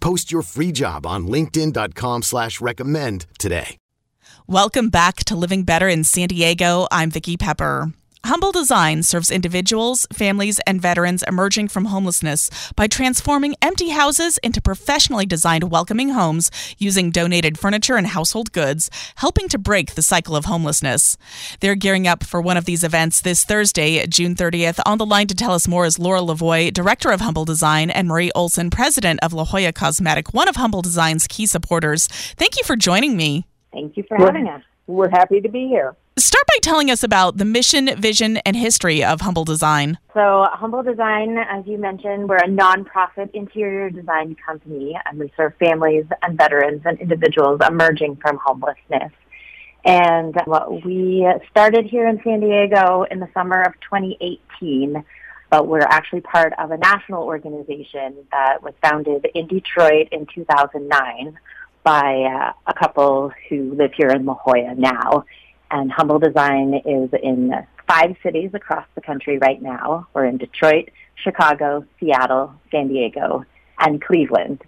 Post your free job on linkedin.com slash recommend today. Welcome back to Living Better in San Diego. I'm Vicki Pepper. Humble Design serves individuals, families, and veterans emerging from homelessness by transforming empty houses into professionally designed welcoming homes using donated furniture and household goods, helping to break the cycle of homelessness. They're gearing up for one of these events this Thursday, June 30th. On the line to tell us more is Laura Lavoie, Director of Humble Design, and Marie Oleson, President of La Jolla Cosmetic, one of Humble Design's key supporters. Thank you for joining me. Thank you for having us. We're happy to be here. Start by telling us about the mission, vision, and history of Humble Design. So, Humble Design, as you mentioned, we're a nonprofit interior design company, and we serve families and veterans and individuals emerging from homelessness. And what we started here in San Diego in the summer of 2018, but we're actually part of a national organization that was founded in Detroit in 2009 by uh, a couple who live here in La Jolla now. And Humble Design is in five cities across the country right now. We're in Detroit, Chicago, Seattle, San Diego, and Cleveland.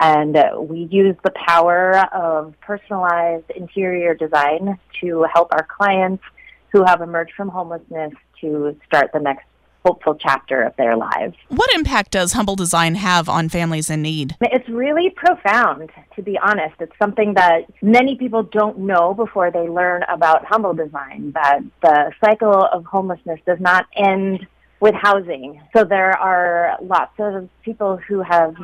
And uh, we use the power of personalized interior design to help our clients who have emerged from homelessness to start the next hopeful chapter of their lives. What impact does Humble Design have on families in need? It's really profound, to be honest. It's something that many people don't know before they learn about Humble Design, that the cycle of homelessness does not end with housing. So there are lots of people who have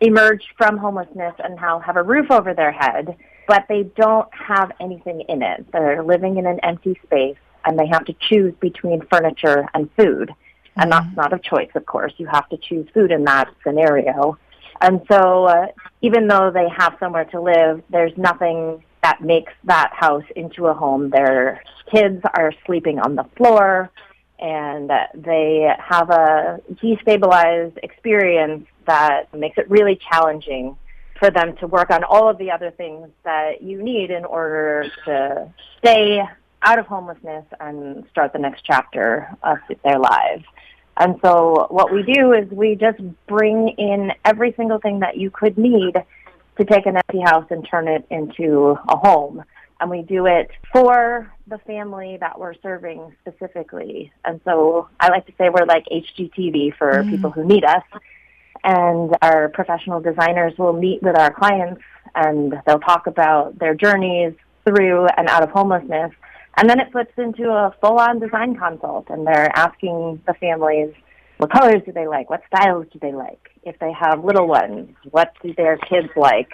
emerged from homelessness and now have a roof over their head, but they don't have anything in it. They're living in an empty space and they have to choose between furniture and food. And that's mm-hmm. not a choice, of course. You have to choose food in that scenario. And so, uh, even though they have somewhere to live, there's nothing that makes that house into a home. Their kids are sleeping on the floor, and uh, they have a destabilized experience that makes it really challenging for them to work on all of the other things that you need in order to stay out of homelessness and start the next chapter of their lives. And so what we do is we just bring in every single thing that you could need to take an empty house and turn it into a home. And we do it for the family that we're serving specifically. And so I like to say we're like HGTV for mm. people who need us. And our professional designers will meet with our clients and they'll talk about their journeys through and out of homelessness and then it flips into a full-on design consult, and they're asking the families, what colors do they like? What styles do they like? If they have little ones, what do their kids like?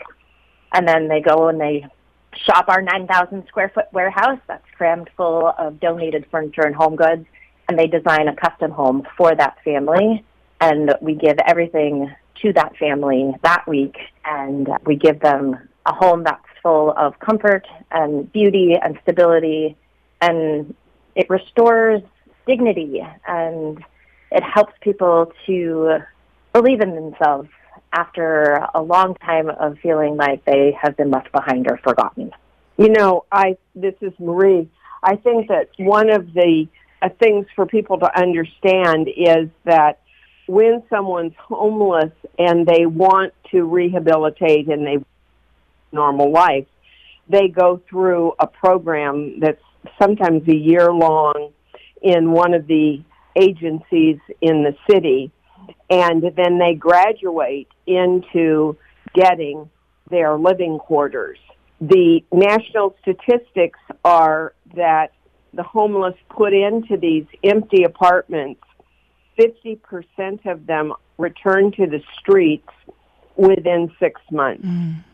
And then they go and they shop our 9,000 square foot warehouse that's crammed full of donated furniture and home goods, and they design a custom home for that family. And we give everything to that family that week, and we give them a home that's full of comfort and beauty and stability and it restores dignity and it helps people to believe in themselves after a long time of feeling like they have been left behind or forgotten. You know, I this is Marie. I think that one of the uh, things for people to understand is that when someone's homeless and they want to rehabilitate and they normal life, they go through a program that's sometimes a year long in one of the agencies in the city, and then they graduate into getting their living quarters. the national statistics are that the homeless put into these empty apartments, 50% of them return to the streets within six months. Mm.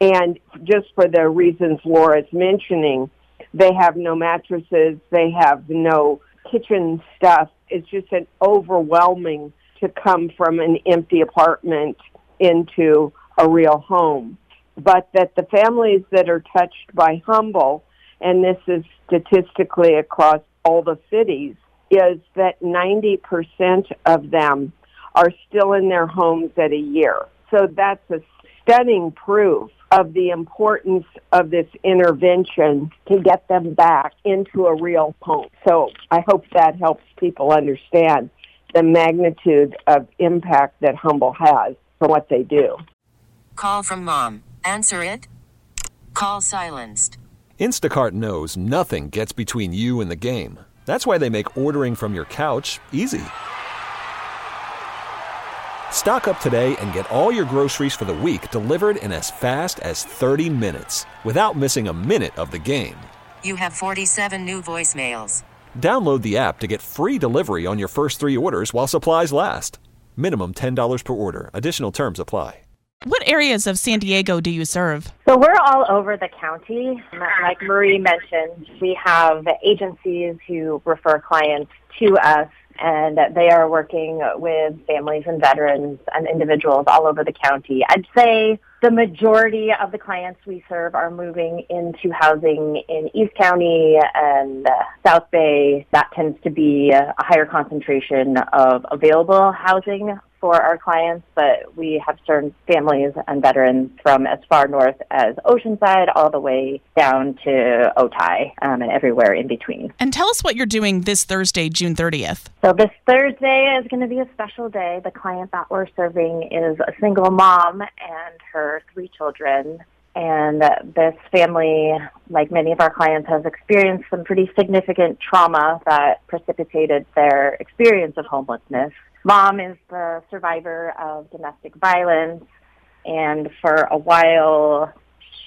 And just for the reasons Laura's mentioning, they have no mattresses, they have no kitchen stuff. It's just an overwhelming to come from an empty apartment into a real home. But that the families that are touched by Humble, and this is statistically across all the cities, is that 90% of them are still in their homes at a year. So that's a stunning proof of the importance of this intervention to get them back into a real home. So I hope that helps people understand the magnitude of impact that Humble has for what they do. Call from mom. Answer it. Call silenced. Instacart knows nothing gets between you and the game. That's why they make ordering from your couch easy. Stock up today and get all your groceries for the week delivered in as fast as 30 minutes without missing a minute of the game. You have 47 new voicemails. Download the app to get free delivery on your first three orders while supplies last. Minimum $10 per order. Additional terms apply. What areas of San Diego do you serve? So we're all over the county. Like Marie mentioned, we have agencies who refer clients to us and they are working with families and veterans and individuals all over the county. I'd say the majority of the clients we serve are moving into housing in East County and uh, South Bay. That tends to be a higher concentration of available housing for our clients, but we have served families and veterans from as far north as Oceanside all the way down to Otay um, and everywhere in between. And tell us what you're doing this Thursday, June 30th. So this Thursday is going to be a special day. The client that we're serving is a single mom and her three children. And this family, like many of our clients, has experienced some pretty significant trauma that precipitated their experience of homelessness. Mom is the survivor of domestic violence, and for a while,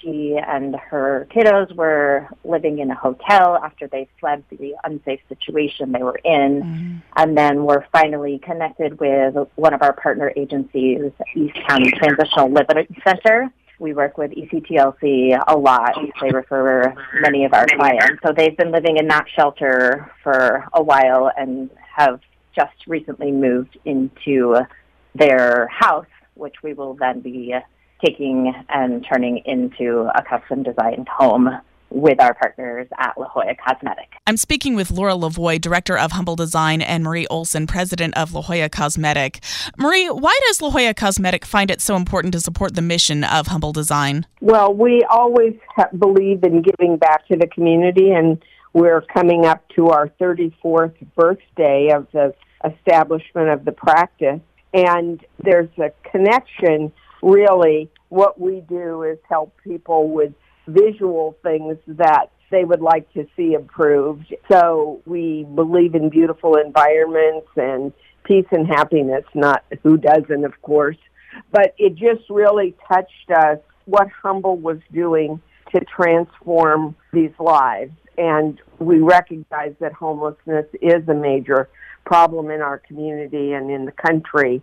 she and her kiddos were living in a hotel after they fled the unsafe situation they were in, mm-hmm. and then were finally connected with one of our partner agencies, East County Transitional Living Center. We work with ECTLC a lot. They refer many of our clients. So they've been living in that shelter for a while and have just recently moved into their house, which we will then be taking and turning into a custom designed home with our partners at La Jolla Cosmetic. I'm speaking with Laura Lavoie, Director of Humble Design, and Marie Oleson, President of La Jolla Cosmetic. Marie, why does La Jolla Cosmetic find it so important to support the mission of Humble Design? Well, we always believe in giving back to the community, and we're coming up to our 34th birthday of the establishment of the practice. And there's a connection, really. What we do is help people with visual things that they would like to see improved. So we believe in beautiful environments and peace and happiness, not who doesn't, of course. But it just really touched us what Humble was doing to transform these lives. And we recognize that homelessness is a major problem in our community and in the country.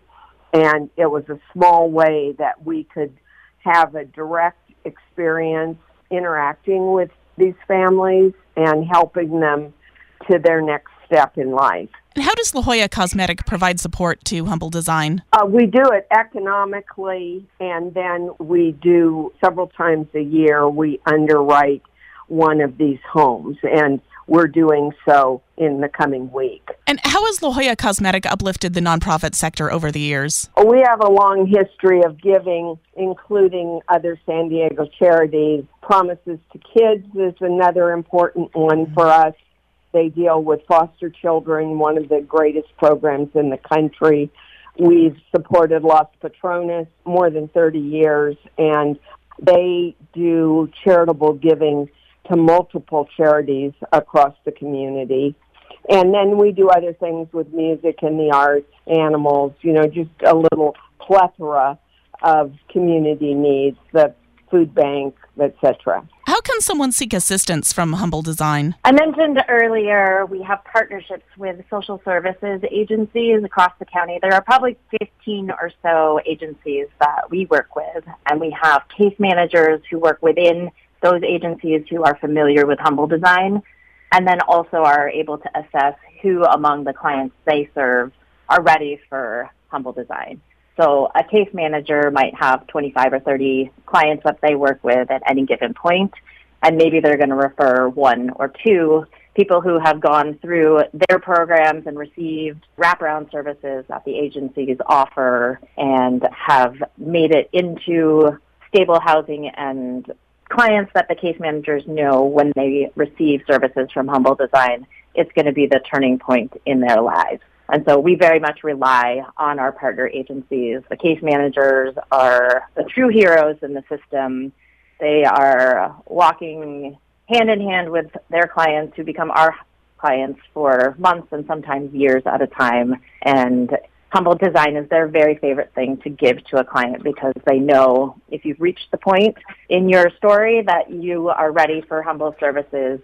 And it was a small way that we could have a direct experience interacting with these families and helping them to their next step in life. And how does La Jolla Cosmetic provide support to Humble Design? Uh, we do it economically, and then we do several times a year, we underwrite one of these homes. And we're doing so in the coming week. And how has La Jolla Cosmetic uplifted the nonprofit sector over the years? We have a long history of giving, including other San Diego charities. Promises to Kids is another important one for us. They deal with foster children, one of the greatest programs in the country. We've supported Las Patronas more than 30 years, and they do charitable giving to multiple charities across the community. And then we do other things with music and the arts, animals, you know, just a little plethora of community needs. The food bank, etc. How can someone seek assistance from Humble Design? I mentioned earlier we have partnerships with social services agencies across the county. There are probably 15 or so agencies that we work with, and we have case managers who work within those agencies who are familiar with Humble Design, and then also are able to assess who among the clients they serve are ready for Humble Design. So a case manager might have 25 or 30 clients that they work with at any given point, and maybe they're going to refer one or two people who have gone through their programs and received wraparound services that the agencies offer and have made it into stable housing and clients that the case managers know when they receive services from Humble Design, it's going to be the turning point in their lives. And so we very much rely on our partner agencies. The case managers are the true heroes in the system. They are walking hand in hand with their clients who become our clients for months and sometimes years at a time. And humble design is their very favorite thing to give to a client because they know if you've reached the point in your story that you are ready for humble services,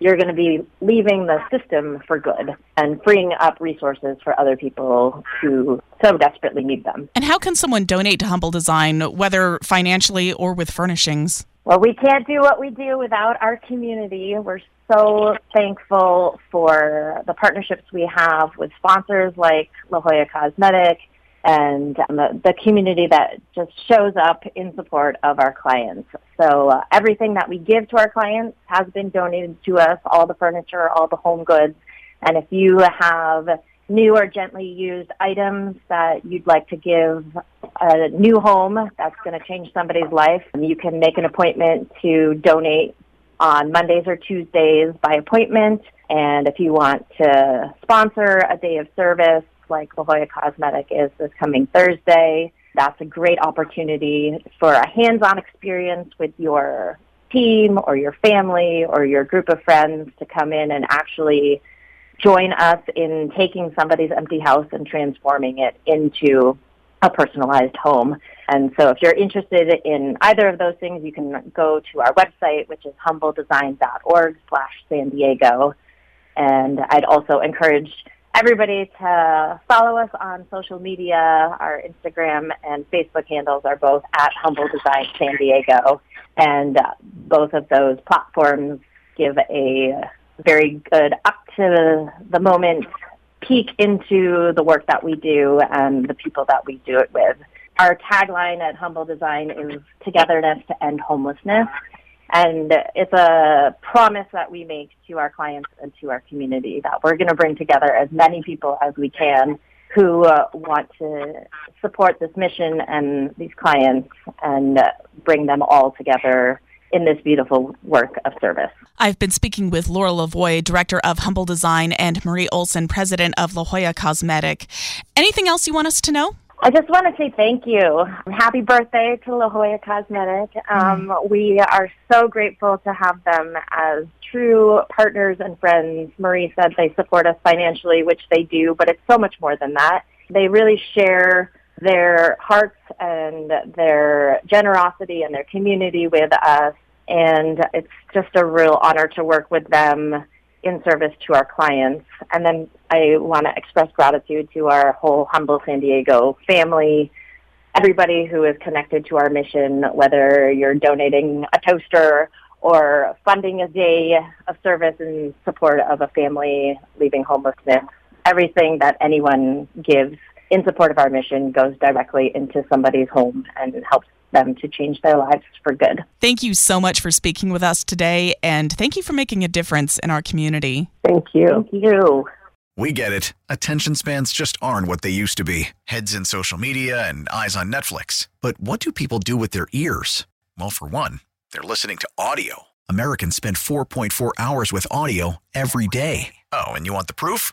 you're going to be leaving the system for good and freeing up resources for other people who so desperately need them. And how can someone donate to Humble Design, whether financially or with furnishings? Well, we can't do what we do without our community. We're so thankful for the partnerships we have with sponsors like La Jolla Cosmetic and um, the, the, community that just shows up in support of our clients. So uh, everything that we give to our clients has been donated to us, all the furniture, all the home goods. And if you have new or gently used items that you'd like to give a new home that's going to change somebody's life, you can make an appointment to donate on Mondays or Tuesdays by appointment. And if you want to sponsor a day of service, like La Jolla Cosmetic is this coming Thursday. That's a great opportunity for a hands-on experience with your team or your family or your group of friends to come in and actually join us in taking somebody's empty house and transforming it into a personalized home. And so if you're interested in either of those things, you can go to our website, which is humbledesign.org slash San Diego. And I'd also encourage everybody to follow us on social media. Our Instagram and Facebook handles are both at Humble Design San Diego, and uh, both of those platforms give a very good up to the moment peek into the work that we do and the people that we do it with. Our tagline at Humble Design is togetherness to end homelessness. And it's a promise that we make to our clients and to our community that we're going to bring together as many people as we can who uh, want to support this mission and these clients and uh, bring them all together in this beautiful work of service. I've been speaking with Laura Lavoie, Director of Humble Design, and Marie Oleson, President of La Jolla Cosmetic. Anything else you want us to know? I just want to say thank you. Happy birthday to La Jolla Cosmetic. Um, mm. We are so grateful to have them as true partners and friends. Marie said they support us financially, which they do, but it's so much more than that. They really share their hearts and their generosity and their community with us. And it's just a real honor to work with them in service to our clients. And then I want to express gratitude to our whole Humble San Diego family, everybody who is connected to our mission, whether you're donating a toaster or funding a day of service in support of a family leaving homelessness. Everything that anyone gives in support of our mission goes directly into somebody's home and helps them to change their lives for good. Thank you so much for speaking with us today, and thank you for making a difference in our community. Thank you. Thank you. We get it. Attention spans just aren't what they used to be heads in social media and eyes on Netflix. But what do people do with their ears? Well, for one, they're listening to audio. Americans spend 4.4 hours with audio every day. Oh, and you want the proof?